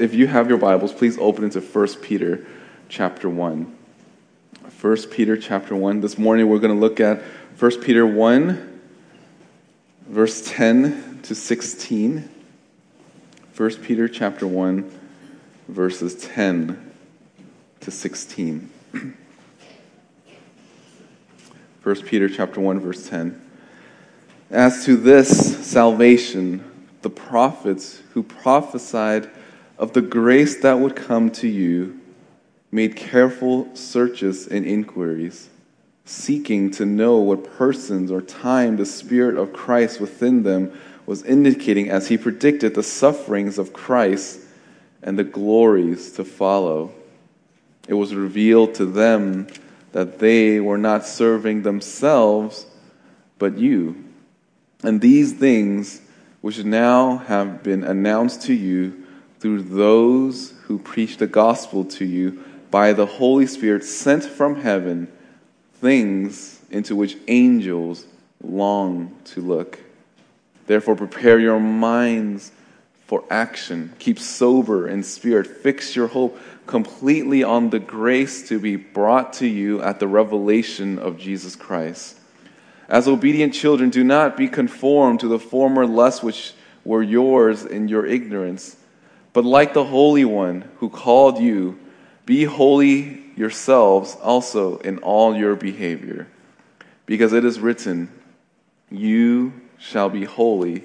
if you have your Bibles, please open it to 1 Peter chapter 1. 1 Peter chapter 1. This morning we're going to look at 1 Peter 1, verse 10 to 16. 1 Peter chapter 1, verses 10 to 16. 1 Peter chapter 1 verse 10. As to this salvation, the prophets who prophesied of the grace that would come to you made careful searches and inquiries, seeking to know what persons or time the Spirit of Christ within them was indicating as he predicted the sufferings of Christ and the glories to follow. It was revealed to them that they were not serving themselves, but you. And these things, which now have been announced to you through those who preach the gospel to you by the Holy Spirit sent from heaven, things into which angels long to look. Therefore, prepare your minds for action. Keep sober in spirit. Fix your hope completely on the grace to be brought to you at the revelation of Jesus Christ. As obedient children, do not be conformed to the former lusts which were yours in your ignorance, but like the Holy One who called you, be holy yourselves also in all your behavior. Because it is written, You shall be holy,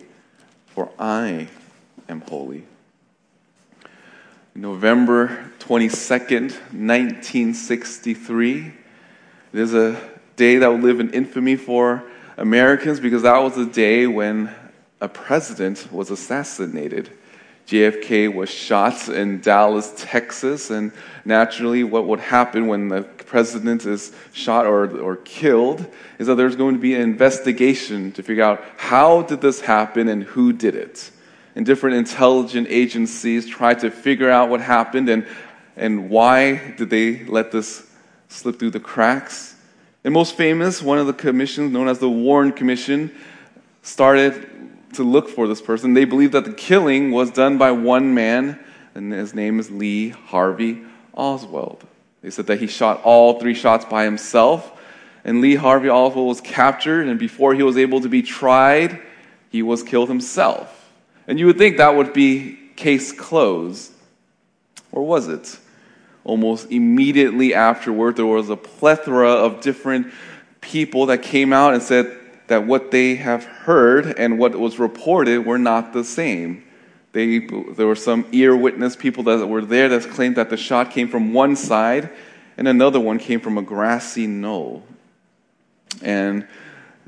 for I am holy. November 22nd, 1963. It is a day that will live in infamy for Americans because that was the day when a president was assassinated. JFK was shot in Dallas, Texas, and naturally, what would happen when the president is shot or, or killed is that there's going to be an investigation to figure out how did this happen and who did it and different intelligence agencies try to figure out what happened and, and why did they let this slip through the cracks. And most famous, one of the commissions, known as the Warren Commission, started to look for this person. They believed that the killing was done by one man, and his name is Lee Harvey Oswald. They said that he shot all three shots by himself, and Lee Harvey Oswald was captured, and before he was able to be tried, he was killed himself. And you would think that would be case closed. Or was it? Almost immediately afterward, there was a plethora of different people that came out and said that what they have heard and what was reported were not the same. They, there were some ear witness people that were there that claimed that the shot came from one side and another one came from a grassy knoll. And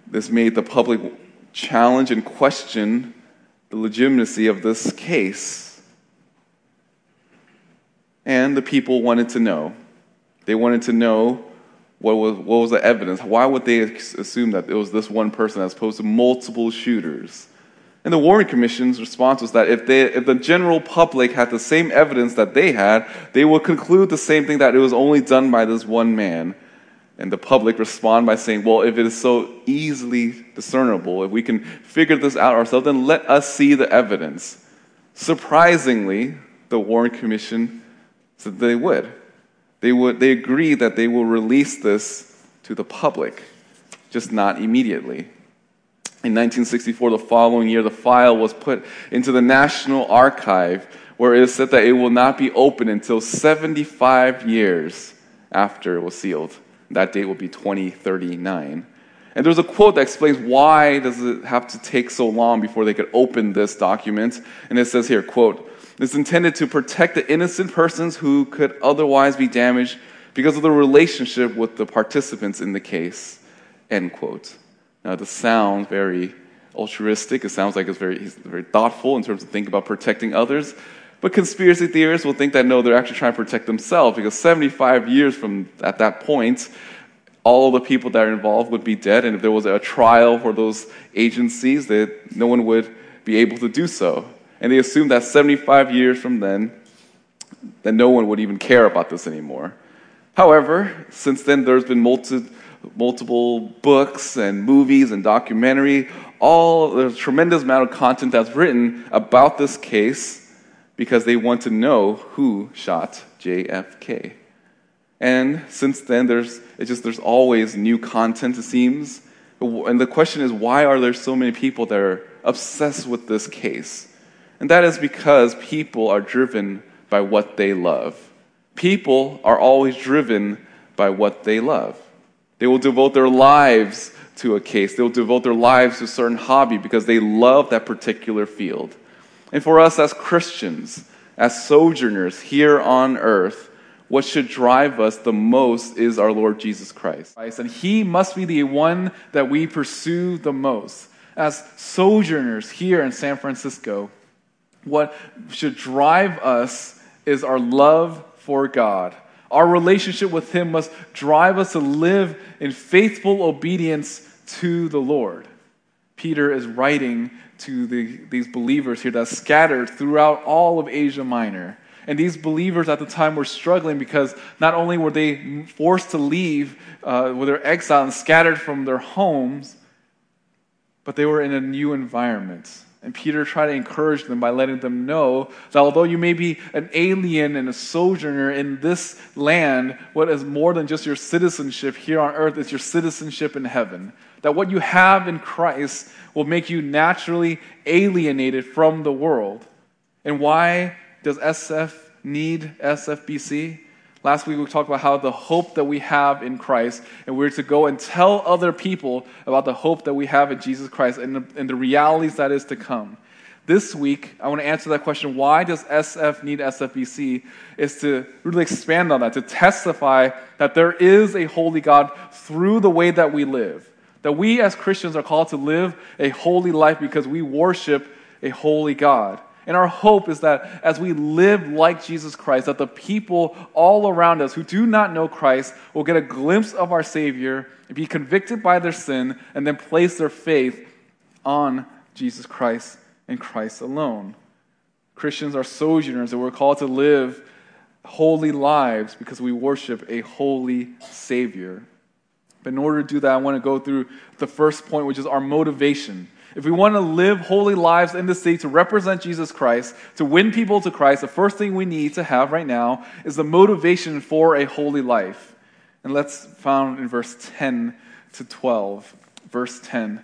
this made the public challenge and question the legitimacy of this case. And the people wanted to know. They wanted to know what was, what was the evidence. Why would they assume that it was this one person as opposed to multiple shooters? And the Warren Commission's response was that if, they, if the general public had the same evidence that they had, they would conclude the same thing that it was only done by this one man. And the public respond by saying, well, if it is so easily discernible, if we can figure this out ourselves, then let us see the evidence. Surprisingly, the Warren Commission said they would. They, would, they agreed that they will release this to the public, just not immediately. In 1964, the following year, the file was put into the National Archive, where it is said that it will not be open until 75 years after it was sealed. That date will be 2039. And there's a quote that explains why does it have to take so long before they could open this document. And it says here, quote, it's intended to protect the innocent persons who could otherwise be damaged because of the relationship with the participants in the case, end quote. Now, this sounds very altruistic. It sounds like it's very, he's very thoughtful in terms of thinking about protecting others. But conspiracy theorists will think that no, they're actually trying to protect themselves because 75 years from at that point, all the people that are involved would be dead, and if there was a trial for those agencies, that no one would be able to do so. And they assumed that 75 years from then, that no one would even care about this anymore. However, since then, there's been multi, multiple books and movies and documentary. All there's a tremendous amount of content that's written about this case because they want to know who shot JFK. And since then, there's, it's just, there's always new content, it seems. And the question is, why are there so many people that are obsessed with this case? And that is because people are driven by what they love. People are always driven by what they love. They will devote their lives to a case, they will devote their lives to a certain hobby because they love that particular field. And for us as Christians, as sojourners here on earth, what should drive us the most is our Lord Jesus Christ. And He must be the one that we pursue the most. As sojourners here in San Francisco, what should drive us is our love for God. Our relationship with Him must drive us to live in faithful obedience to the Lord. Peter is writing to the, these believers here that are scattered throughout all of Asia Minor. And these believers at the time were struggling because not only were they forced to leave, uh, were they exiled and scattered from their homes, but they were in a new environment. And Peter tried to encourage them by letting them know that although you may be an alien and a sojourner in this land, what is more than just your citizenship here on earth is your citizenship in heaven. That what you have in Christ will make you naturally alienated from the world. And why does SF need SFBC? Last week we talked about how the hope that we have in Christ, and we're to go and tell other people about the hope that we have in Jesus Christ and the, and the realities that is to come. This week, I want to answer that question why does SF need SFBC? Is to really expand on that, to testify that there is a holy God through the way that we live. That we as Christians are called to live a holy life because we worship a holy God. And our hope is that as we live like Jesus Christ, that the people all around us who do not know Christ will get a glimpse of our Savior, be convicted by their sin, and then place their faith on Jesus Christ and Christ alone. Christians are sojourners, and we're called to live holy lives because we worship a holy Savior. But in order to do that, I want to go through the first point, which is our motivation if we want to live holy lives in the city to represent Jesus Christ, to win people to Christ, the first thing we need to have right now is the motivation for a holy life. And let's found in verse 10 to 12. Verse 10,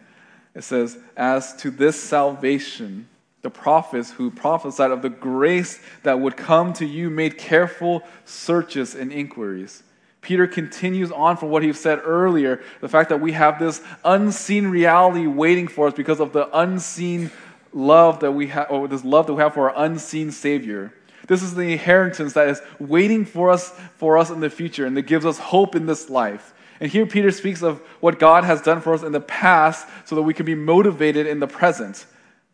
it says, As to this salvation, the prophets who prophesied of the grace that would come to you made careful searches and inquiries Peter continues on from what he said earlier the fact that we have this unseen reality waiting for us because of the unseen love that we have, or this love that we have for our unseen Savior. This is the inheritance that is waiting for us for us in the future and that gives us hope in this life. And here Peter speaks of what God has done for us in the past so that we can be motivated in the present.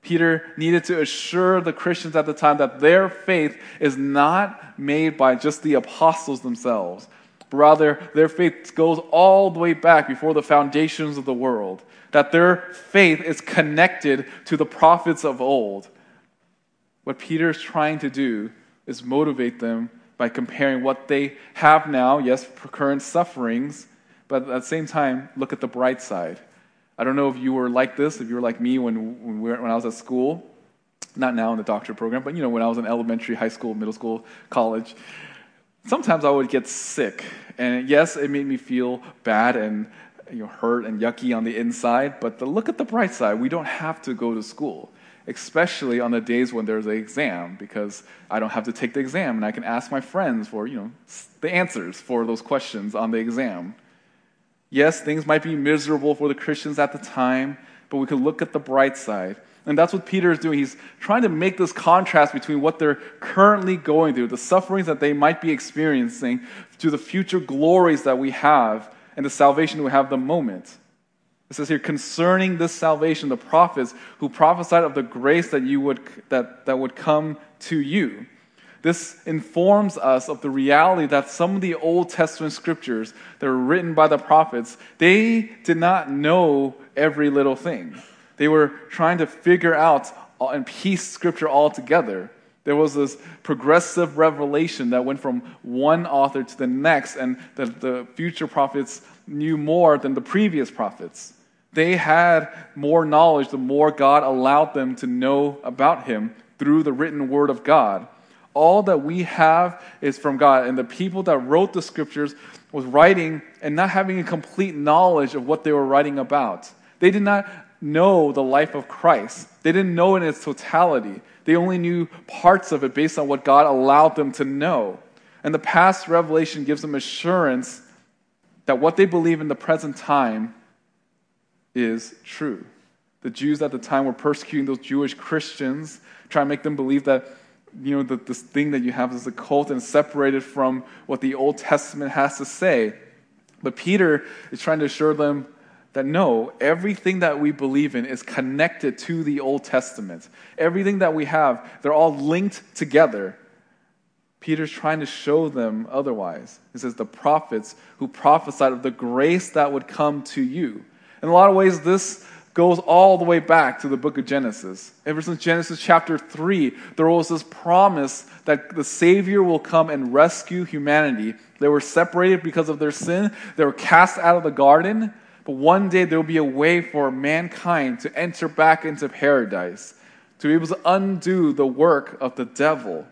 Peter needed to assure the Christians at the time that their faith is not made by just the apostles themselves, rather their faith goes all the way back before the foundations of the world. That their faith is connected to the prophets of old. What Peter is trying to do is motivate them by comparing what they have now, yes, current sufferings, but at the same time, look at the bright side. I don't know if you were like this, if you were like me when, when, we were, when I was at school, not now in the doctorate program, but you know, when I was in elementary, high school, middle school, college sometimes I would get sick. And yes, it made me feel bad and you know, hurt and yucky on the inside, but the, look at the bright side. We don't have to go to school, especially on the days when there's an exam, because I don't have to take the exam and I can ask my friends for you know, the answers for those questions on the exam. Yes, things might be miserable for the Christians at the time, but we could look at the bright side. And that's what Peter is doing. He's trying to make this contrast between what they're currently going through, the sufferings that they might be experiencing, to the future glories that we have and the salvation we have the moment. It says here, concerning this salvation, the prophets who prophesied of the grace that, you would, that, that would come to you. This informs us of the reality that some of the Old Testament scriptures that were written by the prophets, they did not know every little thing. They were trying to figure out uh, and piece scripture all together. There was this progressive revelation that went from one author to the next, and the, the future prophets knew more than the previous prophets. They had more knowledge the more God allowed them to know about Him through the written word of God. All that we have is from God. And the people that wrote the scriptures was writing and not having a complete knowledge of what they were writing about. They did not know the life of Christ. They didn't know in its totality. They only knew parts of it based on what God allowed them to know. And the past revelation gives them assurance that what they believe in the present time is true. The Jews at the time were persecuting those Jewish Christians, trying to make them believe that you know that this thing that you have is a cult and separated from what the Old Testament has to say. But Peter is trying to assure them that no, everything that we believe in is connected to the Old Testament. Everything that we have, they're all linked together. Peter's trying to show them otherwise. He says, the prophets who prophesied of the grace that would come to you. In a lot of ways, this goes all the way back to the book of Genesis. Ever since Genesis chapter 3, there was this promise that the Savior will come and rescue humanity. They were separated because of their sin, they were cast out of the garden. But one day there will be a way for mankind to enter back into paradise, to be able to undo the work of the devil.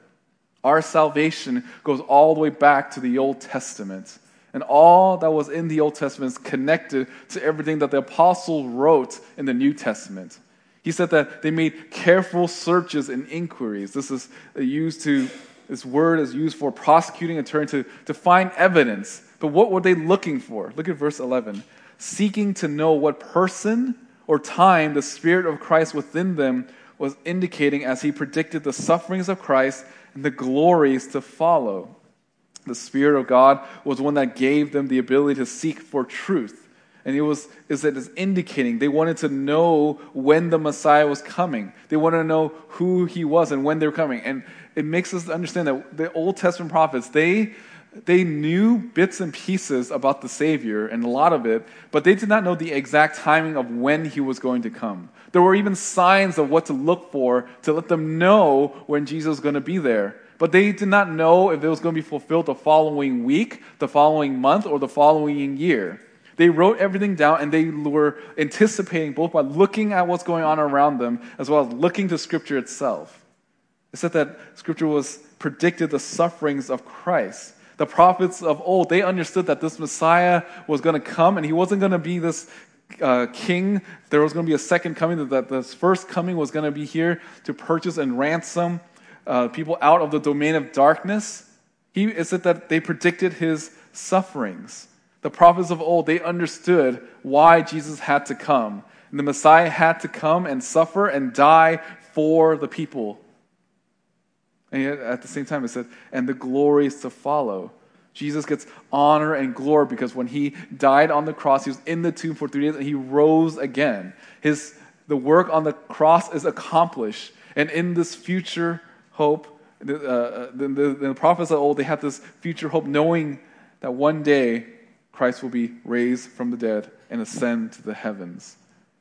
Our salvation goes all the way back to the Old Testament. And all that was in the Old Testament is connected to everything that the apostle wrote in the New Testament. He said that they made careful searches and inquiries. This is used to, this word is used for prosecuting attorney to, to find evidence. But what were they looking for? Look at verse 11 seeking to know what person or time the Spirit of Christ within them was indicating as he predicted the sufferings of Christ and the glories to follow. The Spirit of God was one that gave them the ability to seek for truth. And it was is that is indicating they wanted to know when the Messiah was coming. They wanted to know who he was and when they were coming. And it makes us understand that the Old Testament prophets, they they knew bits and pieces about the Savior and a lot of it, but they did not know the exact timing of when he was going to come. There were even signs of what to look for to let them know when Jesus was going to be there. But they did not know if it was going to be fulfilled the following week, the following month, or the following year. They wrote everything down and they were anticipating both by looking at what's going on around them as well as looking to Scripture itself. It said that Scripture was predicted the sufferings of Christ the prophets of old, they understood that this Messiah was going to come and he wasn't going to be this uh, king. There was going to be a second coming, that this first coming was going to be here to purchase and ransom uh, people out of the domain of darkness. He, is it that they predicted his sufferings. The prophets of old, they understood why Jesus had to come. And the Messiah had to come and suffer and die for the people and yet, at the same time, it said, and the glories to follow. Jesus gets honor and glory because when he died on the cross, he was in the tomb for three days and he rose again. His, the work on the cross is accomplished. And in this future hope, uh, the, the, the prophets of old, they had this future hope knowing that one day Christ will be raised from the dead and ascend to the heavens.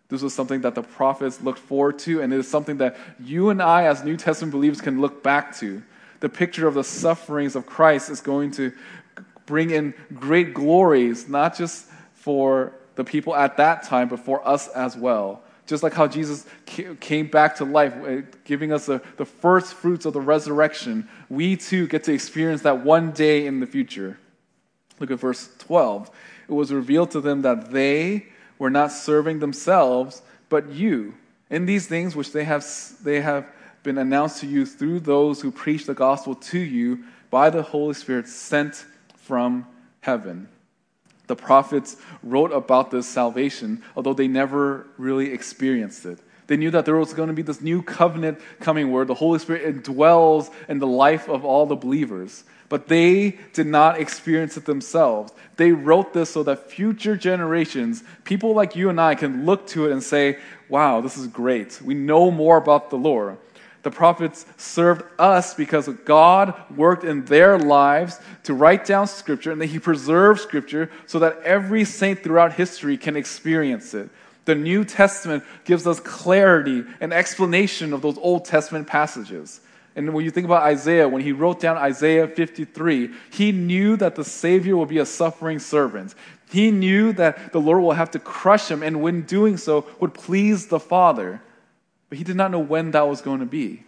This was something that the prophets looked forward to, and it is something that you and I, as New Testament believers, can look back to. The picture of the sufferings of Christ is going to bring in great glories, not just for the people at that time, but for us as well. Just like how Jesus came back to life, uh, giving us the, the first fruits of the resurrection, we too get to experience that one day in the future. Look at verse 12. It was revealed to them that they were not serving themselves, but you. In these things which they have, they have been announced to you through those who preach the gospel to you by the Holy Spirit sent from heaven. The prophets wrote about this salvation, although they never really experienced it. They knew that there was going to be this new covenant coming where the Holy Spirit dwells in the life of all the believers. But they did not experience it themselves. They wrote this so that future generations, people like you and I, can look to it and say, wow, this is great. We know more about the Lord. The prophets served us because God worked in their lives to write down Scripture and that He preserved Scripture so that every saint throughout history can experience it. The New Testament gives us clarity and explanation of those Old Testament passages. And when you think about Isaiah, when he wrote down Isaiah 53, he knew that the Savior would be a suffering servant. He knew that the Lord will have to crush him, and when doing so, would please the Father. But he did not know when that was going to be.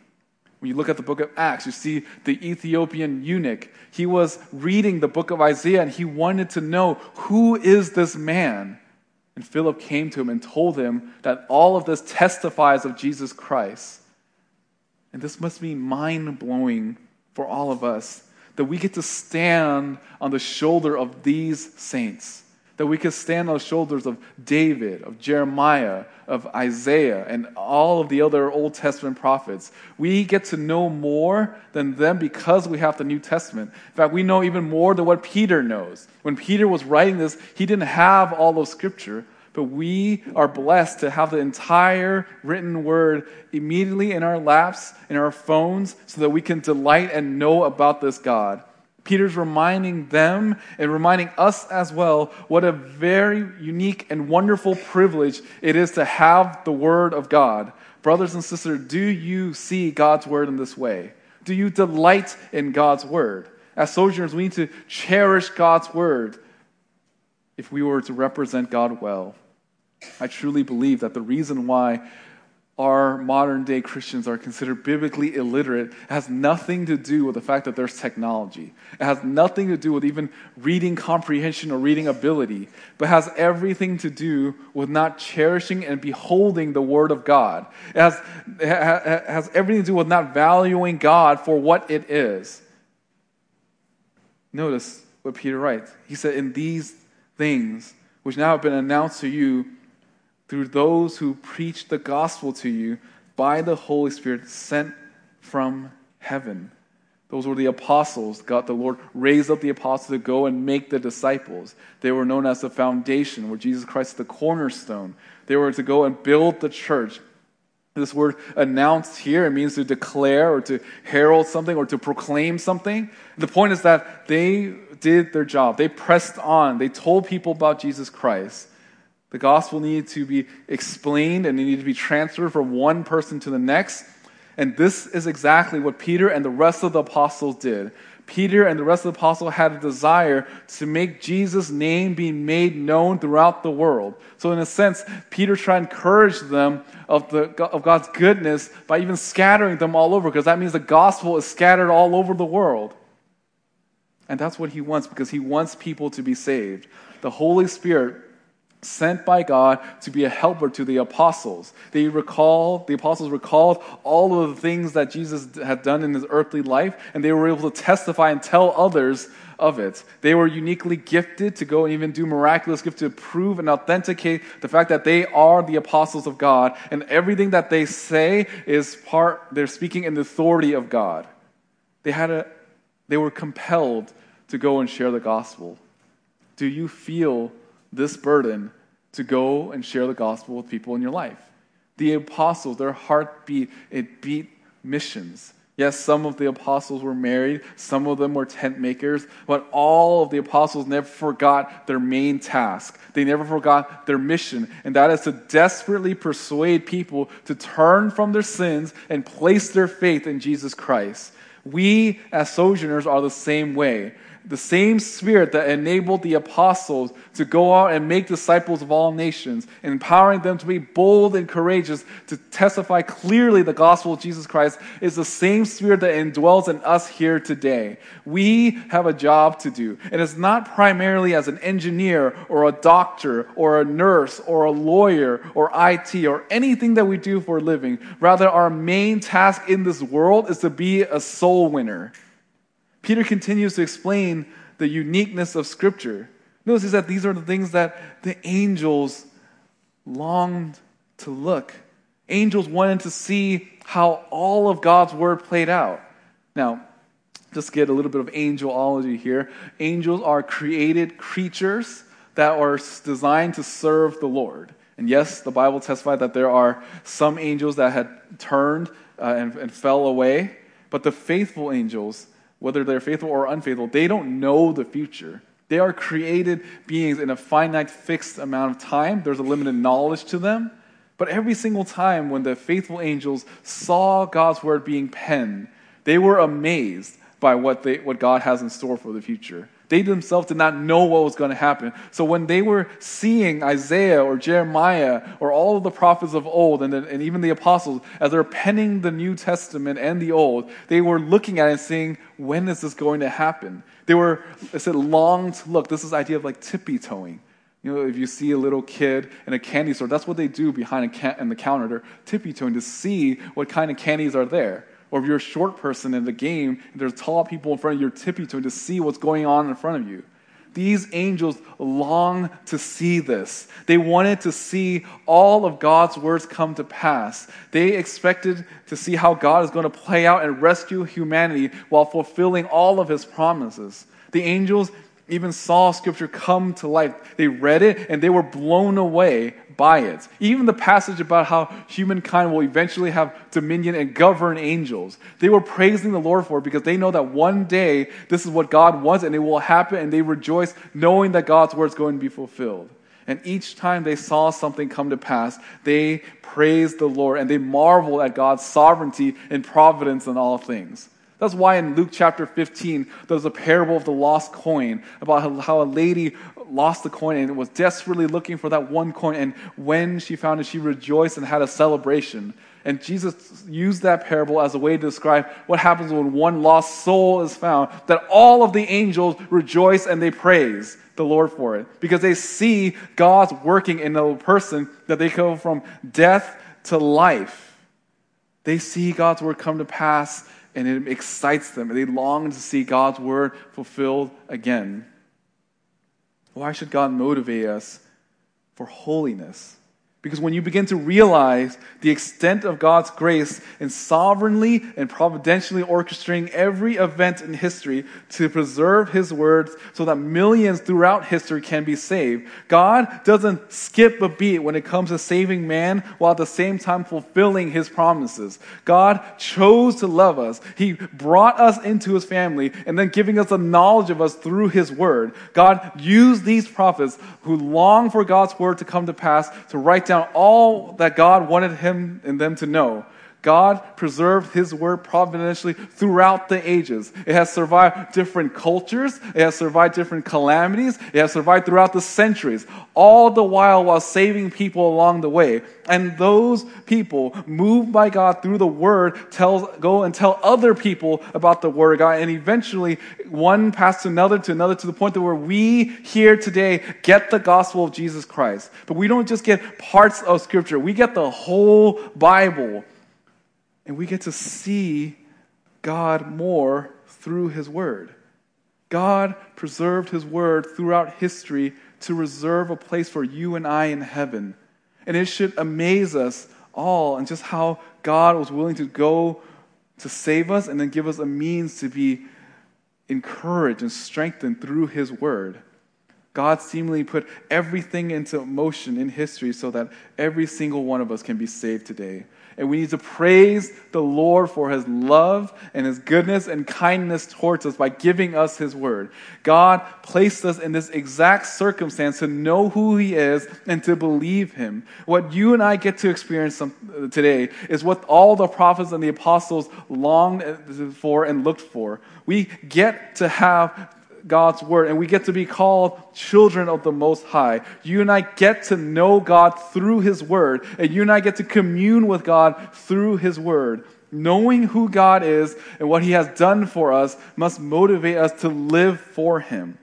When you look at the book of Acts, you see the Ethiopian eunuch. He was reading the book of Isaiah and he wanted to know who is this man? And Philip came to him and told him that all of this testifies of Jesus Christ. And this must be mind blowing for all of us that we get to stand on the shoulder of these saints that we can stand on the shoulders of David, of Jeremiah, of Isaiah, and all of the other Old Testament prophets. We get to know more than them because we have the New Testament. In fact, we know even more than what Peter knows. When Peter was writing this, he didn't have all of Scripture, but we are blessed to have the entire written word immediately in our laps, in our phones, so that we can delight and know about this God. Peter's reminding them and reminding us as well what a very unique and wonderful privilege it is to have the Word of God. Brothers and sisters, do you see God's Word in this way? Do you delight in God's Word? As sojourners, we need to cherish God's Word if we were to represent God well. I truly believe that the reason why our modern day Christians are considered biblically illiterate has nothing to do with the fact that there's technology. It has nothing to do with even reading comprehension or reading ability, but has everything to do with not cherishing and beholding the Word of God. It has, it has everything to do with not valuing God for what it is. Notice what Peter writes. He said, In these things, which now have been announced to you, through those who preach the gospel to you by the Holy Spirit sent from heaven. Those were the apostles. God, the Lord raised up the apostles to go and make the disciples. They were known as the foundation, where Jesus Christ is the cornerstone. They were to go and build the church. This word announced here, it means to declare or to herald something or to proclaim something. The point is that they did their job. They pressed on. They told people about Jesus Christ. The gospel needed to be explained and it needed to be transferred from one person to the next. And this is exactly what Peter and the rest of the apostles did. Peter and the rest of the apostles had a desire to make Jesus' name be made known throughout the world. So, in a sense, Peter tried to encourage them of, the, of God's goodness by even scattering them all over, because that means the gospel is scattered all over the world. And that's what he wants, because he wants people to be saved. The Holy Spirit sent by God to be a helper to the apostles. They recall, the apostles recalled all of the things that Jesus had done in his earthly life, and they were able to testify and tell others of it. They were uniquely gifted to go and even do miraculous gifts to prove and authenticate the fact that they are the apostles of God, and everything that they say is part, they're speaking in the authority of God. They had a, they were compelled to go and share the gospel. Do you feel this burden to go and share the gospel with people in your life. The apostles, their heartbeat, it beat missions. Yes, some of the apostles were married, some of them were tent makers, but all of the apostles never forgot their main task. They never forgot their mission, and that is to desperately persuade people to turn from their sins and place their faith in Jesus Christ. We, as sojourners, are the same way the same spirit that enabled the apostles to go out and make disciples of all nations, empowering them to be bold and courageous to testify clearly the gospel of Jesus Christ, is the same spirit that indwells in us here today. We have a job to do, and it's not primarily as an engineer or a doctor or a nurse or a lawyer or IT or anything that we do for a living. Rather, our main task in this world is to be a soul winner. Peter continues to explain the uniqueness of Scripture. Notice that these are the things that the angels longed to look. Angels wanted to see how all of God's word played out. Now, just get a little bit of angelology here. Angels are created creatures that are designed to serve the Lord. And yes, the Bible testified that there are some angels that had turned uh, and, and fell away, but the faithful angels whether they're faithful or unfaithful, they don't know the future. They are created beings in a finite, fixed amount of time. There's a limited knowledge to them. But every single time when the faithful angels saw God's word being penned, they were amazed by what, they, what God has in store for the future. They themselves did not know what was going to happen. So when they were seeing Isaiah or Jeremiah or all of the prophets of old and, and even the apostles, as they're penning the New Testament and the Old, they were looking at it and saying, when is this going to happen? They were, it said, long to look. This is idea of like tippy toeing. You know, if you see a little kid in a candy store, that's what they do behind a ca- in the counter. They're tippy toeing to see what kind of candies are there. Or if you're a short person in the game, there's tall people in front of you, you're tippy toeing to see what's going on in front of you. These angels long to see this. They wanted to see all of God's words come to pass. They expected to see how God is going to play out and rescue humanity while fulfilling all of his promises. The angels even saw scripture come to life. They read it and they were blown away by it. Even the passage about how humankind will eventually have dominion and govern angels. They were praising the Lord for it because they know that one day this is what God wants and it will happen and they rejoice knowing that God's word is going to be fulfilled. And each time they saw something come to pass, they praised the Lord and they marveled at God's sovereignty and providence in all things. That's why in Luke chapter 15, there's a parable of the lost coin about how a lady lost the coin and was desperately looking for that one coin. And when she found it, she rejoiced and had a celebration. And Jesus used that parable as a way to describe what happens when one lost soul is found, that all of the angels rejoice and they praise the Lord for it because they see God's working in a person that they go from death to life. They see God's word come to pass and it excites them. They long to see God's word fulfilled again. Why should God motivate us for holiness? Because when you begin to realize the extent of God's grace in sovereignly and providentially orchestrating every event in history to preserve His words so that millions throughout history can be saved, God doesn't skip a beat when it comes to saving man while at the same time fulfilling His promises. God chose to love us. He brought us into His family and then giving us the knowledge of us through His word. God used these prophets who long for God's word to come to pass to write down all that God wanted him and them to know. God preserved his word providentially throughout the ages. It has survived different cultures, it has survived different calamities, it has survived throughout the centuries, all the while while saving people along the way. And those people, moved by God through the word, tell, go and tell other people about the word of God. And eventually, one passed to another to another to the point that where we here today get the gospel of Jesus Christ. But we don't just get parts of scripture, we get the whole Bible. And we get to see God more through His Word. God preserved His Word throughout history to reserve a place for you and I in heaven. And it should amaze us all and just how God was willing to go to save us and then give us a means to be encouraged and strengthened through His Word. God seemingly put everything into motion in history so that every single one of us can be saved today. And we need to praise the Lord for his love and his goodness and kindness towards us by giving us his word. God placed us in this exact circumstance to know who he is and to believe him. What you and I get to experience uh, today is what all the prophets and the apostles longed uh, for and looked for. We get to have God's word, and we get to be called children of the Most High. You and I get to know God through His word, and you and I get to commune with God through His word. Knowing who God is and what He has done for us must motivate us to live for Him.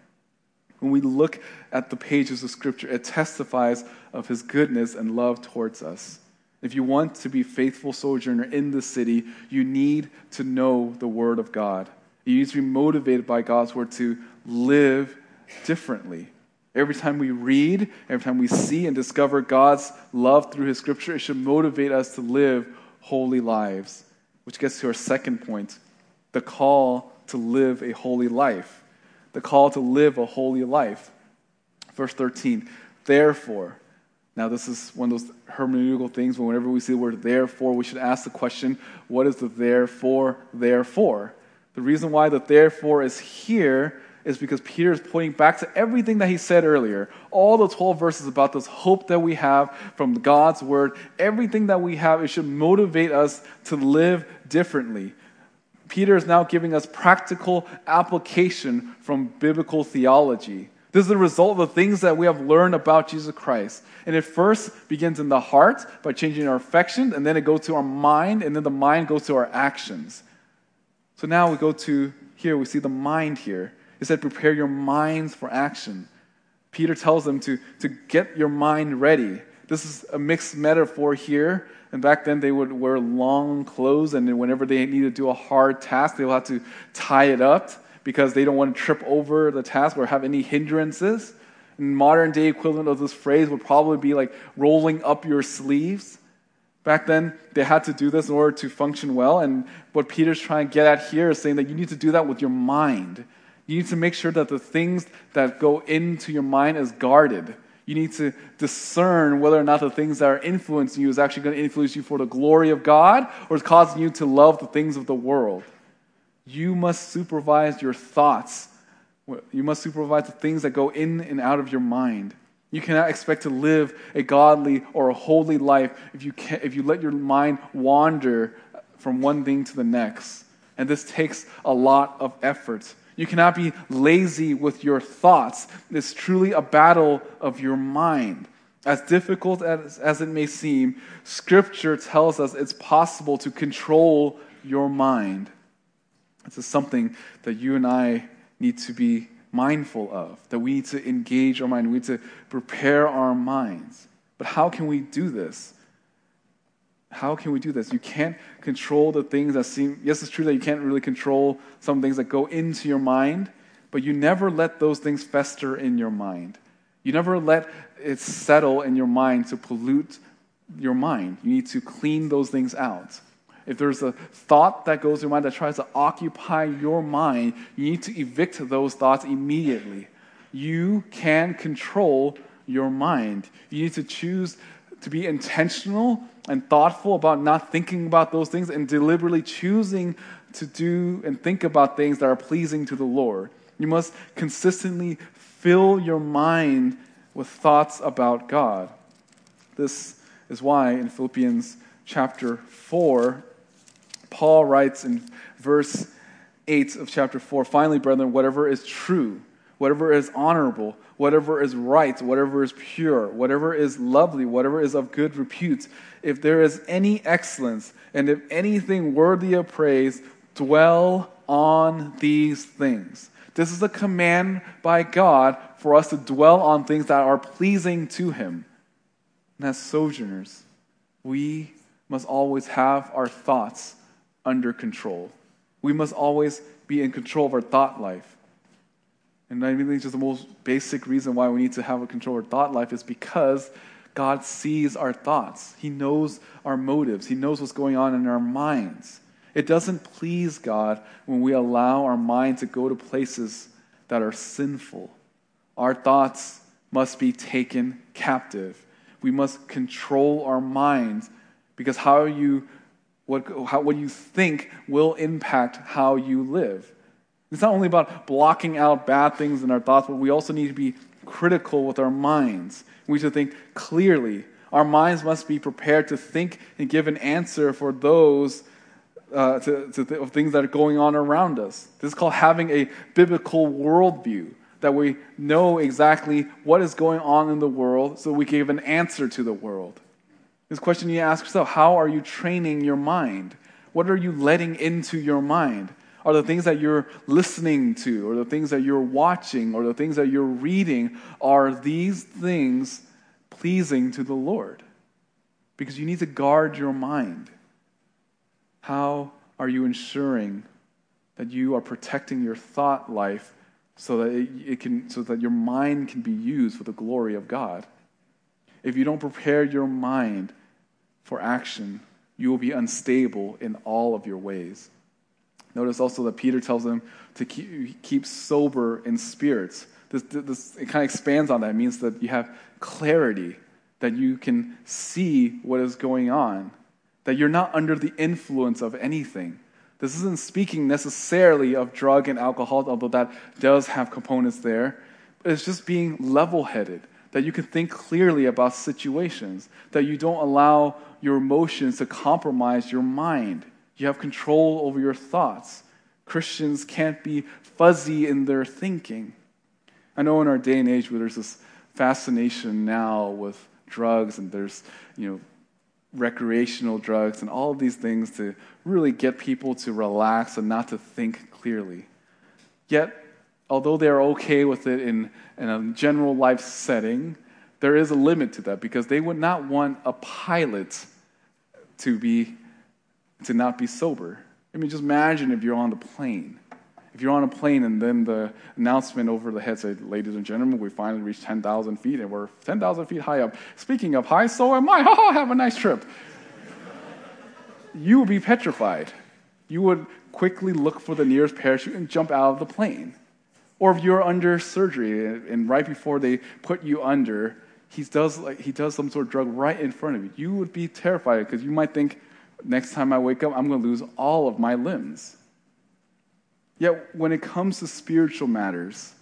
When we look at the pages of Scripture, it testifies of His goodness and love towards us. If you want to be faithful sojourner in the city, you need to know the Word of God. You need to be motivated by God's word to live differently. Every time we read, every time we see and discover God's love through His scripture, it should motivate us to live holy lives. Which gets to our second point the call to live a holy life. The call to live a holy life. Verse 13, therefore. Now, this is one of those hermeneutical things, whenever we see the word therefore, we should ask the question what is the therefore, therefore? The reason why the therefore is here is because Peter is pointing back to everything that he said earlier. All the 12 verses about this hope that we have from God's word, everything that we have, it should motivate us to live differently. Peter is now giving us practical application from biblical theology. This is the result of the things that we have learned about Jesus Christ. And it first begins in the heart by changing our affections, and then it goes to our mind, and then the mind goes to our actions. So now we go to here, we see the mind here. It said, prepare your minds for action. Peter tells them to, to get your mind ready. This is a mixed metaphor here. And back then, they would wear long clothes, and whenever they need to do a hard task, they would have to tie it up because they don't want to trip over the task or have any hindrances. And modern day equivalent of this phrase would probably be like rolling up your sleeves. Back then, they had to do this in order to function well. And what Peter's trying to get at here is saying that you need to do that with your mind. You need to make sure that the things that go into your mind is guarded. You need to discern whether or not the things that are influencing you is actually going to influence you for the glory of God or is causing you to love the things of the world. You must supervise your thoughts. You must supervise the things that go in and out of your mind. You cannot expect to live a godly or a holy life if you, can, if you let your mind wander from one thing to the next. And this takes a lot of effort. You cannot be lazy with your thoughts. It's truly a battle of your mind. As difficult as, as it may seem, Scripture tells us it's possible to control your mind. This is something that you and I need to be mindful of, that we need to engage our mind, we need to prepare our minds. But how can we do this? How can we do this? You can't control the things that seem, yes, it's true that you can't really control some things that go into your mind, but you never let those things fester in your mind. You never let it settle in your mind to pollute your mind. You need to clean those things out. If there's a thought that goes in your mind that tries to occupy your mind, you need to evict those thoughts immediately. You can control your mind. You need to choose to be intentional and thoughtful about not thinking about those things and deliberately choosing to do and think about things that are pleasing to the Lord. You must consistently fill your mind with thoughts about God. This is why in Philippians chapter 4, Paul writes in verse 8 of chapter 4 finally, brethren, whatever is true, whatever is honorable, whatever is right, whatever is pure, whatever is lovely, whatever is of good repute, if there is any excellence, and if anything worthy of praise, dwell on these things. This is a command by God for us to dwell on things that are pleasing to Him. And as sojourners, we must always have our thoughts under control. We must always be in control of our thought life. And I think just the most basic reason why we need to have a control our thought life is because God sees our thoughts. He knows our motives. He knows what's going on in our minds. It doesn't please God when we allow our mind to go to places that are sinful. Our thoughts must be taken captive. We must control our minds because how you what, how, what you think will impact how you live. It's not only about blocking out bad things in our thoughts, but we also need to be critical with our minds. We should think clearly. Our minds must be prepared to think and give an answer for those uh, to, to th- things that are going on around us. This is called having a biblical worldview, that we know exactly what is going on in the world so we can give an answer to the world. This question you ask yourself how are you training your mind? What are you letting into your mind? Are the things that you're listening to, or the things that you're watching, or the things that you're reading, are these things pleasing to the Lord? Because you need to guard your mind. How are you ensuring that you are protecting your thought life so that it, it, can so that your mind can be used for the glory of God? If you don't prepare your mind for action, you will be unstable in all of your ways. Notice also that Peter tells them to keep, keep sober in spirits. This, this, it kind of expands on that. It means that you have clarity, that you can see what is going on, that you're not under the influence of anything. This isn't speaking necessarily of drug and alcohol, although that does have components there. But it's just being level headed, that you can think clearly about situations, that you don't allow your emotions to compromise your mind You have control over your thoughts. Christians can't be fuzzy in their thinking. I know in our day and age where there's this fascination now with drugs and there's, you know, recreational drugs and all of these things to really get people to relax and not to think clearly. Yet, although they're okay with it in, in a general life setting, there is a limit to that because they would not want a pilot to be to not be sober. I mean, just imagine if you're on the plane. If you're on a plane and then the announcement over the head said, Ladies and gentlemen, we finally reached 10,000 feet and we're 10,000 feet high up. Speaking of high, so am I. Ha ha, have a nice trip. you would be petrified. You would quickly look for the nearest parachute and jump out of the plane. Or if you're under surgery and right before they put you under, he does, like, he does some sort of drug right in front of you. You would be terrified because you might think, next time I wake up, I'm going to lose all of my limbs. Yet, when it comes to spiritual matters,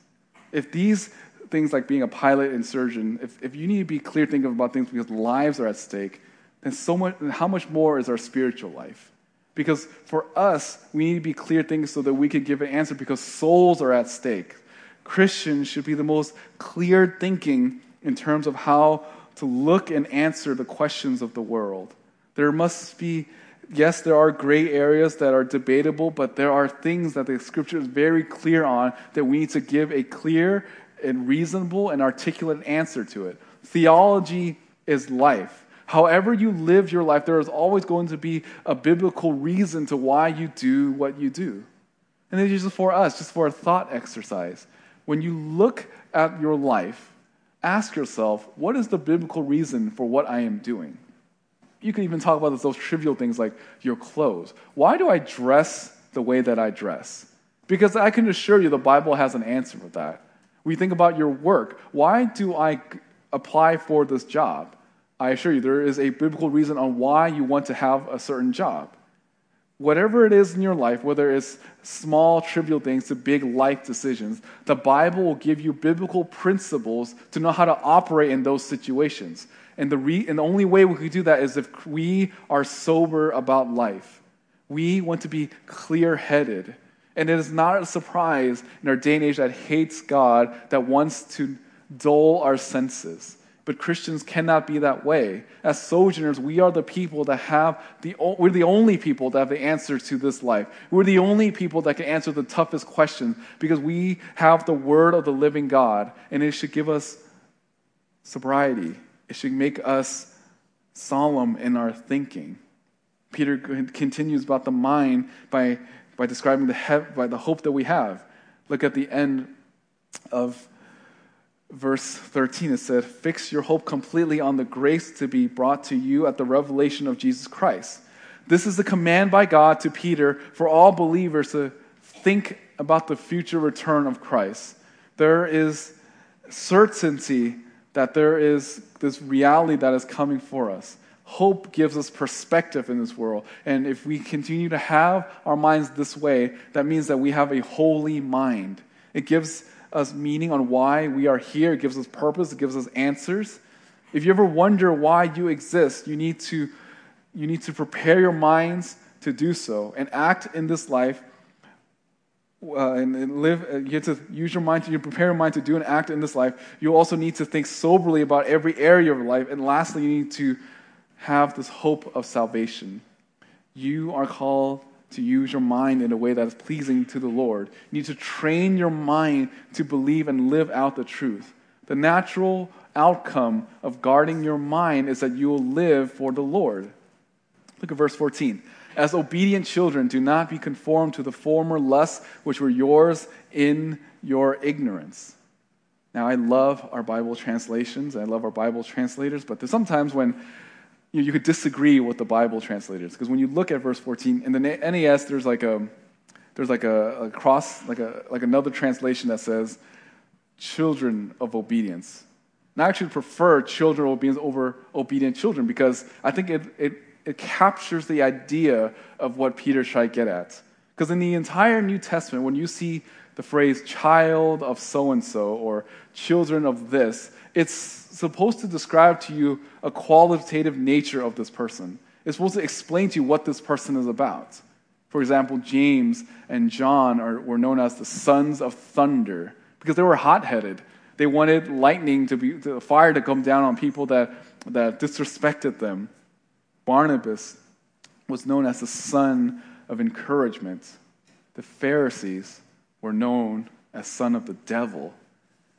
if these things like being a pilot and surgeon, if, if you need to be clear thinking about things because lives are at stake, then so much, how much more is our spiritual life? Because for us, we need to be clear thinking so that we can give an answer because souls are at stake. Christians should be the most clear thinking in terms of how to look and answer the questions of the world. There must be, yes, there are gray areas that are debatable, but there are things that the scripture is very clear on that we need to give a clear and reasonable and articulate answer to it. Theology is life. However, you live your life, there is always going to be a biblical reason to why you do what you do. And it's just for us, just for a thought exercise. When you look at your life, ask yourself, what is the biblical reason for what I am doing? You can even talk about those trivial things like your clothes. Why do I dress the way that I dress? Because I can assure you the Bible has an answer for that. We think about your work. Why do I apply for this job? I assure you there is a biblical reason on why you want to have a certain job. Whatever it is in your life, whether it's small, trivial things to big life decisions, the Bible will give you biblical principles to know how to operate in those situations. And the, re- and the only way we can do that is if we are sober about life. We want to be clear headed. And it is not a surprise in our day and age that hates God, that wants to dull our senses. But Christians cannot be that way. As sojourners, we are the people that have the, we're the only people that have the answer to this life. We're the only people that can answer the toughest questions because we have the word of the living God, and it should give us sobriety it should make us solemn in our thinking. Peter continues about the mind by, by describing the, he- by the hope that we have. Look at the end of verse 13. It said, Fix your hope completely on the grace to be brought to you at the revelation of Jesus Christ. This is the command by God to Peter for all believers to think about the future return of Christ. There is certainty that there is this reality that is coming for us. Hope gives us perspective in this world. And if we continue to have our minds this way, that means that we have a holy mind. It gives us meaning on why we are here, it gives us purpose, it gives us answers. If you ever wonder why you exist, you need to, you need to prepare your minds to do so and act in this life uh, and, and, live, uh, you have to use your mind to you prepare your mind to do and act in this life. You also need to think soberly about every area of life. And lastly, you need to have this hope of salvation. You are called to use your mind in a way that is pleasing to the Lord. You need to train your mind to believe and live out the truth. The natural outcome of guarding your mind is that you will live for the Lord. Look at verse 14. As obedient children, do not be conformed to the former lusts which were yours in your ignorance. Now, I love our Bible translations. I love our Bible translators, but there's sometimes when you, you could disagree with the Bible translators. Because when you look at verse 14, in the NAS, there's like a there's like a, a cross, like a like another translation that says children of obedience. And I actually prefer children of obedience over obedient children because I think it, it it captures the idea of what Peter tried to get at. Because in the entire New Testament, when you see the phrase child of so and so or children of this, it's supposed to describe to you a qualitative nature of this person. It's supposed to explain to you what this person is about. For example, James and John are, were known as the sons of thunder because they were hot headed. They wanted lightning to be, fire to come down on people that, that disrespected them. Barnabas was known as the son of encouragement. The Pharisees were known as son of the devil.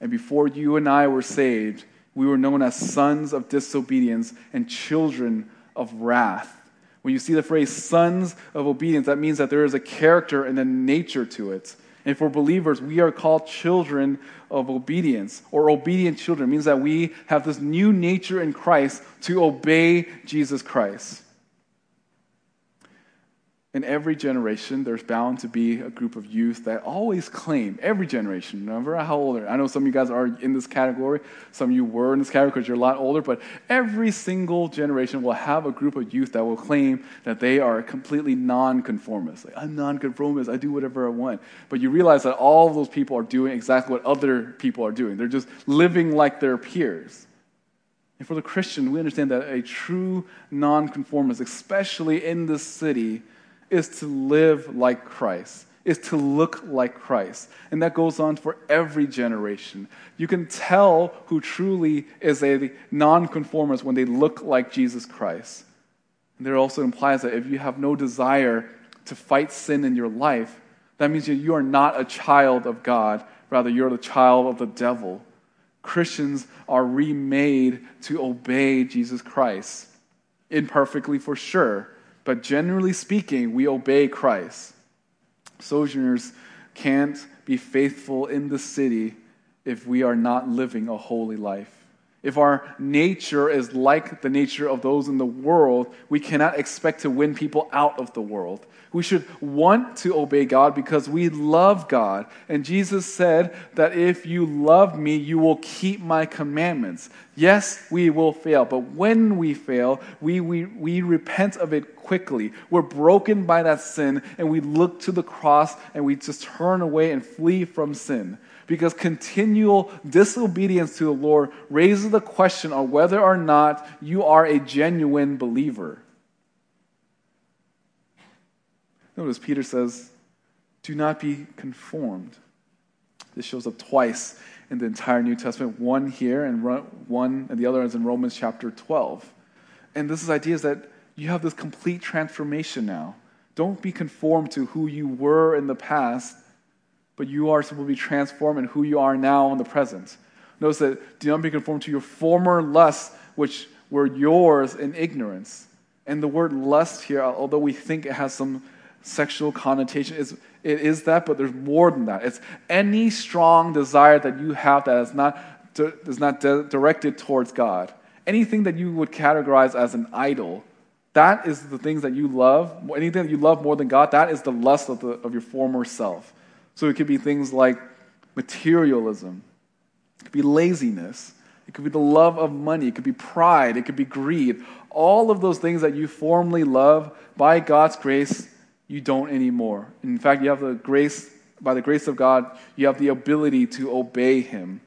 And before you and I were saved, we were known as sons of disobedience and children of wrath. When you see the phrase sons of obedience, that means that there is a character and a nature to it. And for believers, we are called children of obedience, or obedient children. It means that we have this new nature in Christ to obey Jesus Christ in every generation, there's bound to be a group of youth that always claim, every generation, no matter how old I know some of you guys are in this category, some of you were in this category because you're a lot older, but every single generation will have a group of youth that will claim that they are completely nonconformist. Like, I'm nonconformist, I do whatever I want. But you realize that all of those people are doing exactly what other people are doing. They're just living like their peers. And for the Christian, we understand that a true nonconformist, especially in this city, is to live like Christ, is to look like Christ. And that goes on for every generation. You can tell who truly is a nonconformist when they look like Jesus Christ. And there also implies that if you have no desire to fight sin in your life, that means you are not a child of God, rather, you're the child of the devil. Christians are remade to obey Jesus Christ. Imperfectly, for sure, but generally speaking, we obey Christ. Sojourners can't be faithful in the city if we are not living a holy life. If our nature is like the nature of those in the world, we cannot expect to win people out of the world. We should want to obey God because we love God. And Jesus said that if you love me, you will keep my commandments. Yes, we will fail, but when we fail, we, we, we repent of it quickly. We're broken by that sin, and we look to the cross and we just turn away and flee from sin. Because continual disobedience to the Lord raises the question of whether or not you are a genuine believer. Notice Peter says, Do not be conformed. This shows up twice in the entire New Testament, one here and one, and the other is in Romans chapter 12. And this idea is that you have this complete transformation now. Don't be conformed to who you were in the past, but you are supposed to be transformed in who you are now in the present. Notice that do not be conformed to your former lusts, which were yours in ignorance. And the word lust here, although we think it has some sexual connotation. It's, it is that, but there's more than that. It's any strong desire that you have that is not, is not directed towards God. Anything that you would categorize as an idol, that is the things that you love. Anything that you love more than God, that is the lust of, the, of your former self. So it could be things like materialism, it could be laziness, it could be the love of money, it could be pride, it could be greed. All of those things that you formerly love by God's grace you don't anymore. In fact, you have the grace, by the grace of God, you have the ability to obey Him.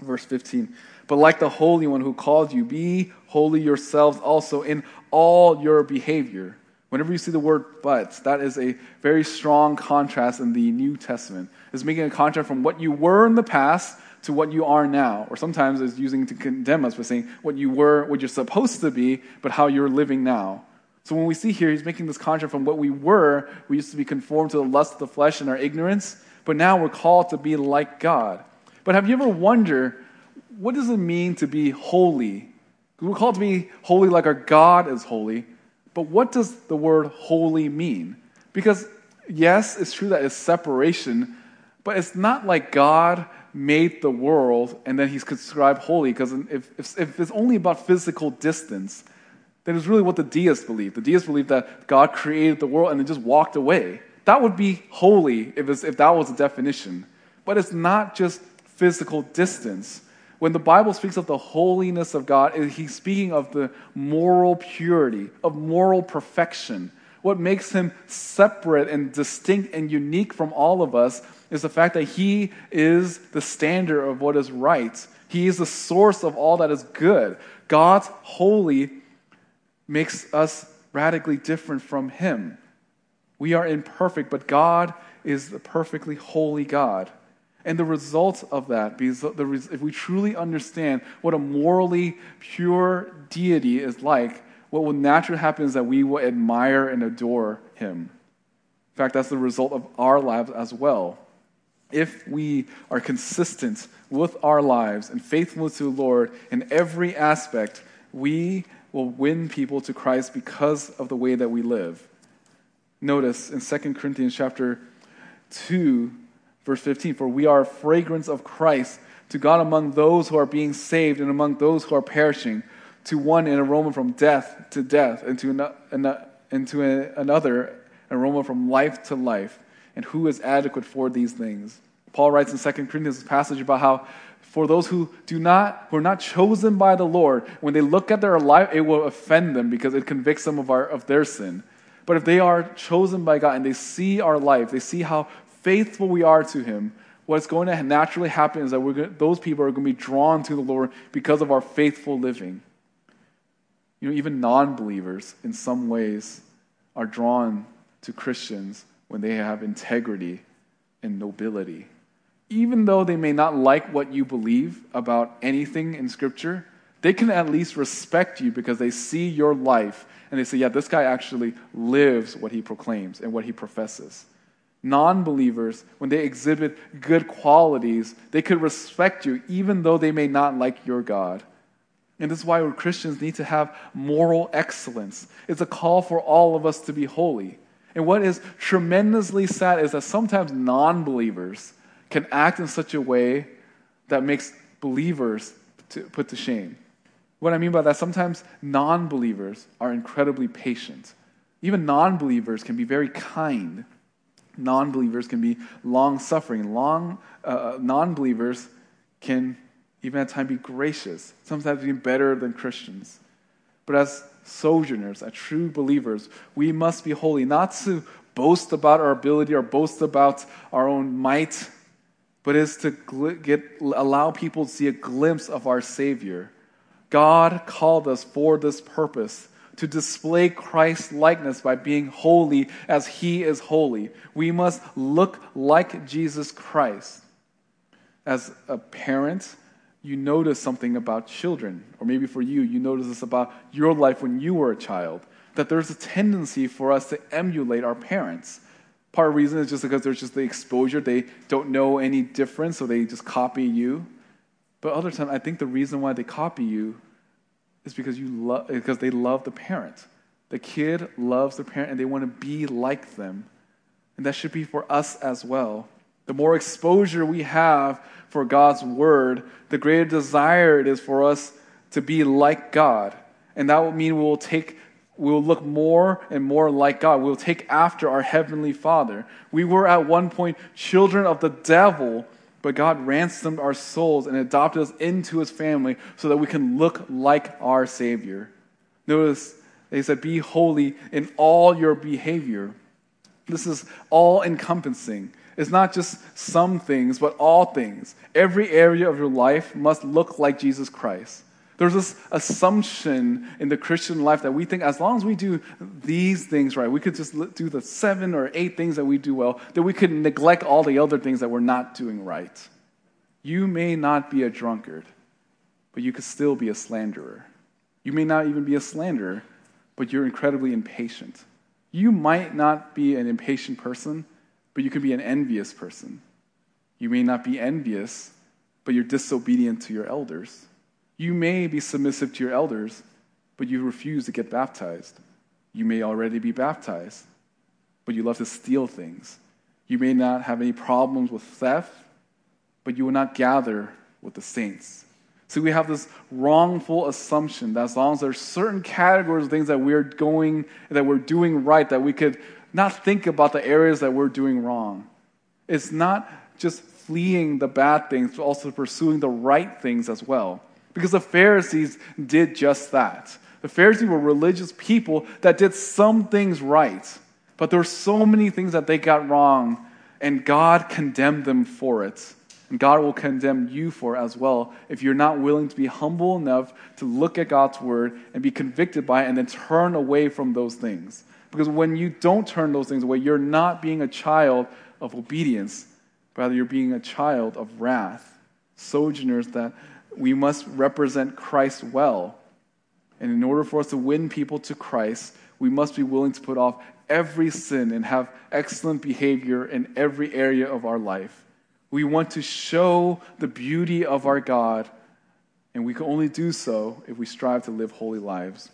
Verse 15. But like the Holy One who called you, be holy yourselves also in all your behavior. Whenever you see the word but, that is a very strong contrast in the New Testament. It's making a contrast from what you were in the past to what you are now. Or sometimes it's using to condemn us by saying what you were, what you're supposed to be, but how you're living now. So when we see here, he's making this contrast from what we were. We used to be conformed to the lust of the flesh and our ignorance, but now we're called to be like God. But have you ever wondered, what does it mean to be holy? We're called to be holy like our God is holy, but what does the word holy mean? Because, yes, it's true that it's separation, but it's not like God made the world and then he's described holy, because if, if, if it's only about physical distance, then it's really what the deists believe. The deists believe that God created the world and then just walked away. That would be holy if, if that was the definition. But it's not just physical distance. When the Bible speaks of the holiness of God, he's speaking of the moral purity, of moral perfection. What makes him separate and distinct and unique from all of us is the fact that he is the standard of what is right. He is the source of all that is good. God's holy makes us radically different from Him. We are imperfect, but God is the perfectly holy God. And the result of that, because the, if we truly understand what a morally pure deity is like, what will naturally happen is that we will admire and adore him. In fact, that's the result of our lives as well. If we are consistent with our lives and faithful to the Lord in every aspect, we will win people to Christ because of the way that we live. Notice in 2 Corinthians chapter 2, Verse 15 For we are a fragrance of Christ to God among those who are being saved and among those who are perishing, to one an aroma from death to death, and to, an, and to another an aroma from life to life. And who is adequate for these things? Paul writes in 2 Corinthians passage about how for those who do not who are not chosen by the Lord, when they look at their life, it will offend them because it convicts them of, our, of their sin. But if they are chosen by God and they see our life, they see how faithful we are to Him, what's going to naturally happen is that we're going, those people are going to be drawn to the Lord because of our faithful living. You know, even non believers, in some ways, are drawn to Christians when they have integrity and nobility. Even though they may not like what you believe about anything in Scripture, they can at least respect you because they see your life and they say, yeah, this guy actually lives what he proclaims and what he professes non believers, when they exhibit good qualities, they could respect you even though they may not like your God. And this is why Christians need to have moral excellence. It's a call for all of us to be holy. And what is tremendously sad is that sometimes non believers can act in such a way that makes believers to put to shame. What I mean by that, sometimes non believers are incredibly patient. Even non believers can be very kind Non believers can be long suffering. Long, uh, uh non believers can even at times be gracious, sometimes be better than Christians. But as sojourners, as true believers, we must be holy, not to boast about our ability or boast about our own might, but is to get, allow people to see a glimpse of our Savior. God called us for this purpose to display Christ's likeness by being holy as he is holy. We must look like Jesus Christ. As a parent, you notice something about children, or maybe for you, you notice this about your life when you were a child, that there's a tendency for us to emulate our parents. Part of the reason is just because there's just the exposure. They don't know any difference, so they just copy you. But other times, I think the reason why they copy you is because you love because they love the parent. The kid loves the parent and they want to be like them. And that should be for us as well. The more exposure we have for God's word, the greater desire it is for us to be like God. And that will mean we will take we will look more and more like God. We will take after our heavenly Father. We were at one point children of the devil, but God ransomed our souls and adopted us into his family so that we can look like our Savior. Notice they said, Be holy in all your behavior. This is all encompassing. It's not just some things, but all things. Every area of your life must look like Jesus Christ. There's this assumption in the Christian life that we think as long as we do these things right, we could just do the seven or eight things that we do well, that we could neglect all the other things that we're not doing right. You may not be a drunkard, but you could still be a slanderer. You may not even be a slanderer, but you're incredibly impatient. You might not be an impatient person, but you could be an envious person. You may not be envious, but you're disobedient to your elders. You may be submissive to your elders, but you refuse to get baptized. You may already be baptized, but you love to steal things. You may not have any problems with theft, but you will not gather with the saints. So we have this wrongful assumption that as long as there are certain categories of things that we're going that we're doing right, that we could not think about the areas that we're doing wrong. It's not just fleeing the bad things, but also pursuing the right things as well. Because the Pharisees did just that. The Pharisees were religious people that did some things right, but there were so many things that they got wrong, and God condemned them for it. And God will condemn you for as well if you're not willing to be humble enough to look at God's word and be convicted by it and then turn away from those things. Because when you don't turn those things away, you're not being a child of obedience, rather, you're being a child of wrath. Sojourners that we must represent Christ well. And in order for us to win people to Christ, we must be willing to put off every sin and have excellent behavior in every area of our life. We want to show the beauty of our God, and we can only do so if we strive to live holy lives.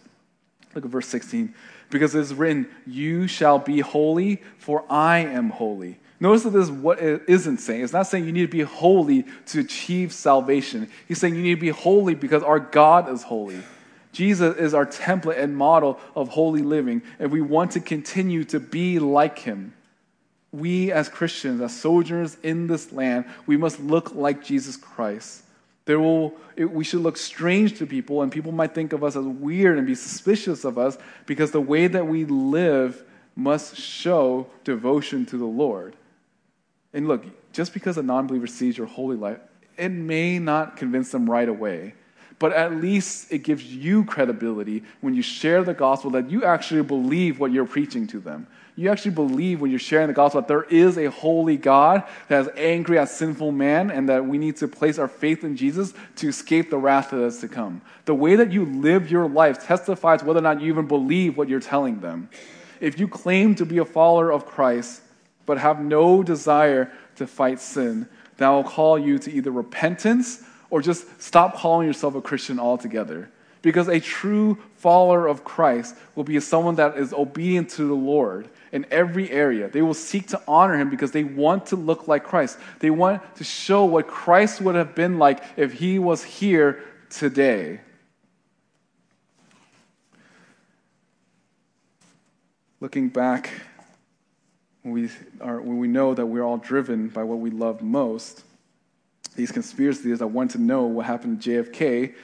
Look at verse 16. Because it is written, You shall be holy, for I am holy. Notice that this is what it isn't saying. It's not saying you need to be holy to achieve salvation. He's saying you need to be holy because our God is holy. Jesus is our template and model of holy living, and we want to continue to be like him. We, as Christians, as sojourners in this land, we must look like Jesus Christ. There will, it, we should look strange to people, and people might think of us as weird and be suspicious of us because the way that we live must show devotion to the Lord. And look, just because a non believer sees your holy life, it may not convince them right away but at least it gives you credibility when you share the gospel that you actually believe what you're preaching to them. You actually believe when you're sharing the gospel that there is a holy God that is angry at sinful man and that we need to place our faith in Jesus to escape the wrath that is to come. The way that you live your life testifies whether or not you even believe what you're telling them. If you claim to be a follower of Christ but have no desire to fight sin, that will call you to either repentance or just stop calling yourself a Christian altogether. Because a true follower of Christ will be someone that is obedient to the Lord in every area. They will seek to honor him because they want to look like Christ. They want to show what Christ would have been like if he was here today. Looking back, when we, are, when we know that we're all driven by what we love most, these conspiracy that want to know what happened to JFK,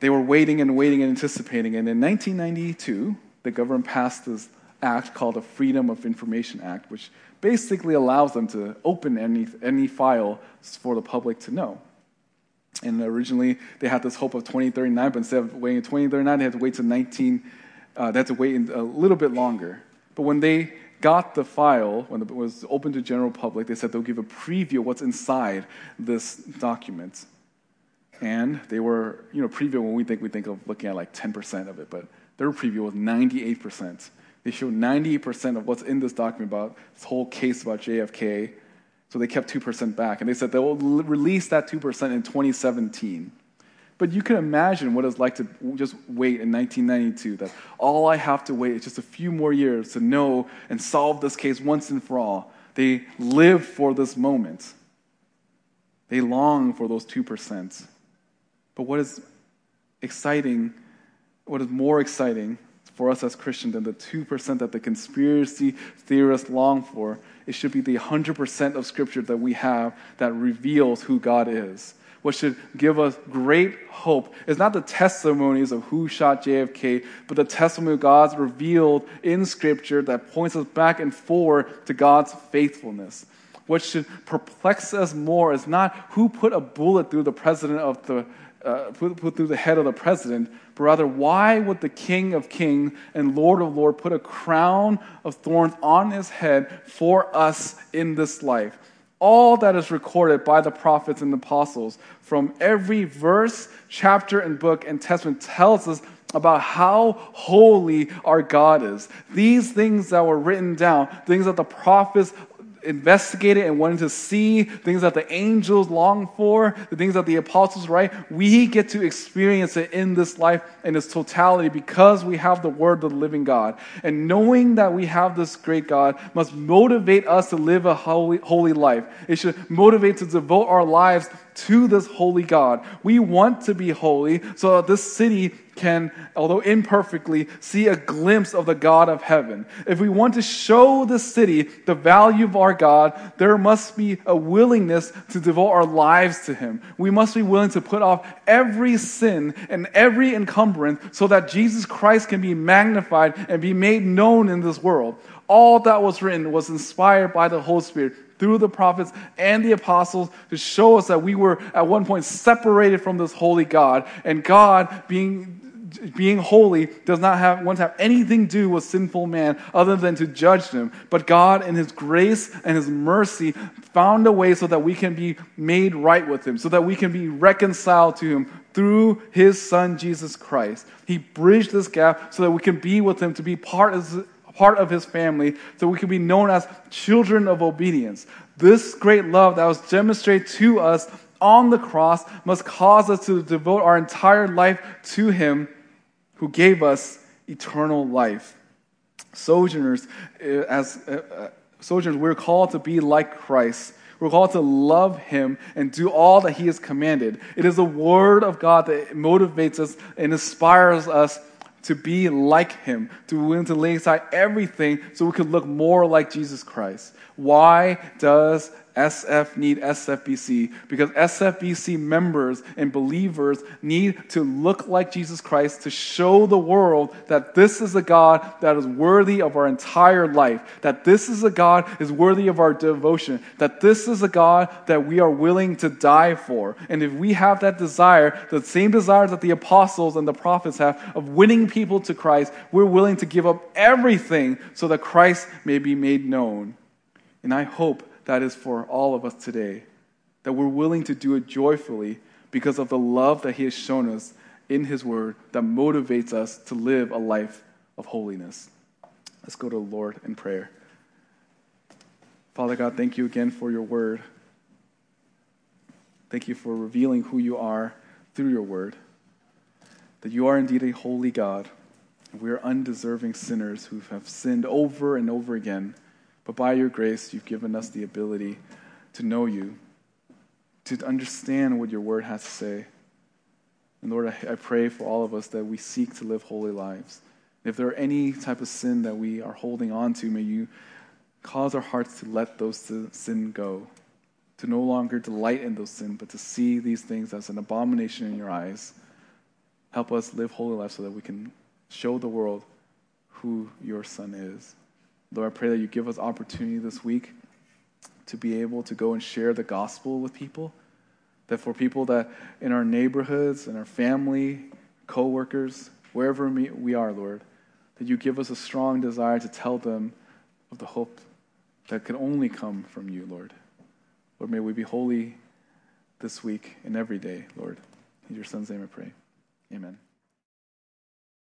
they were waiting and waiting and anticipating. And in 1992, the government passed this act called the Freedom of Information Act, which basically allows them to open any, any file for the public to know. And originally, they had this hope of 2039, but instead of waiting 2039, they had to wait to 19. Uh, they had to wait a little bit longer. But when they got the file, when it was open to general public, they said they'll give a preview of what's inside this document. And they were, you know, preview when we think we think of looking at like 10% of it, but their preview was 98%. They showed 98% of what's in this document about this whole case about JFK. So they kept 2% back. And they said they will release that 2% in 2017. But you can imagine what it's like to just wait in 1992 that all I have to wait is just a few more years to know and solve this case once and for all. They live for this moment. They long for those 2%. But what is exciting, what is more exciting for us as Christians than the 2% that the conspiracy theorists long for, it should be the 100% of Scripture that we have that reveals who God is what should give us great hope is not the testimonies of who shot JFK, but the testimony of God's revealed in Scripture that points us back and forward to God's faithfulness. What should perplex us more is not who put a bullet through the president of the uh, put, put through the head of the president, but rather why would the King of Kings and Lord of Lords put a crown of thorns on his head for us in this life? All that is recorded by the prophets and the apostles from every verse, chapter, and book and testament tells us about how holy our God is. These things that were written down, things that the prophets investigated and wanted to see, things that the angels long for, the things that the apostles write, we get to experience it in this life in its totality because we have the word of the living God. And knowing that we have this great God must motivate us to live a holy, holy life. It should motivate to devote our lives to this holy God. We want to be holy so that this city can, although imperfectly, see a glimpse of the God of heaven. If we want to show the city the value of our God, there must be a willingness to devote our lives to Him. We must be willing to put off every sin and every encumbrance so that Jesus Christ can be magnified and be made known in this world. All that was written was inspired by the Holy Spirit through the prophets and the apostles to show us that we were at one point separated from this holy God, and God being being holy does not have, to have anything to do with sinful man other than to judge them. But God, in His grace and His mercy, found a way so that we can be made right with Him, so that we can be reconciled to Him through His Son, Jesus Christ. He bridged this gap so that we can be with Him, to be part of, part of His family, so we can be known as children of obedience. This great love that was demonstrated to us on the cross must cause us to devote our entire life to Him who gave us eternal life. Sojourners, eh, as uh, sojourners, we're called to be like Christ. We're called to love him and do all that he has commanded. It is the word of God that motivates us and inspires us to be like him, to willing to lay aside everything so we could look more like Jesus Christ. Why does SF need SFBC because SFBC members and believers need to look like Jesus Christ to show the world that this is a God that is worthy of our entire life, that this is a God is worthy of our devotion, that this is a God that we are willing to die for. And if we have that desire, the same desire that the apostles and the prophets have of winning people to Christ, we're willing to give up everything so that Christ may be made known. And I hope that is for all of us today. That we're willing to do it joyfully because of the love that He has shown us in His Word that motivates us to live a life of holiness. Let's go to the Lord in prayer. Father God, thank you again for your Word. Thank you for revealing who you are through your Word. That you are indeed a holy God. We are undeserving sinners who have sinned over and over again. But by your grace, you've given us the ability to know you, to understand what your word has to say. And Lord, I, pray for all of us that we seek to live holy lives. If there are any type of sin that we are holding on to, may you cause our hearts to let those sin go, to no longer delight in those sins, but to see these things as an abomination in your eyes. Help us live holy lives so that we can show the world who your son is. Lord, I pray that you give us opportunity this week to be able to go and share the gospel with people. That for people that in our neighborhoods, in our family, co-workers, wherever we are, Lord, that you give us a strong desire to tell them of the hope that can only come from you, Lord. Lord, may we be holy this week and every day, Lord. In your son's name I pray. Amen.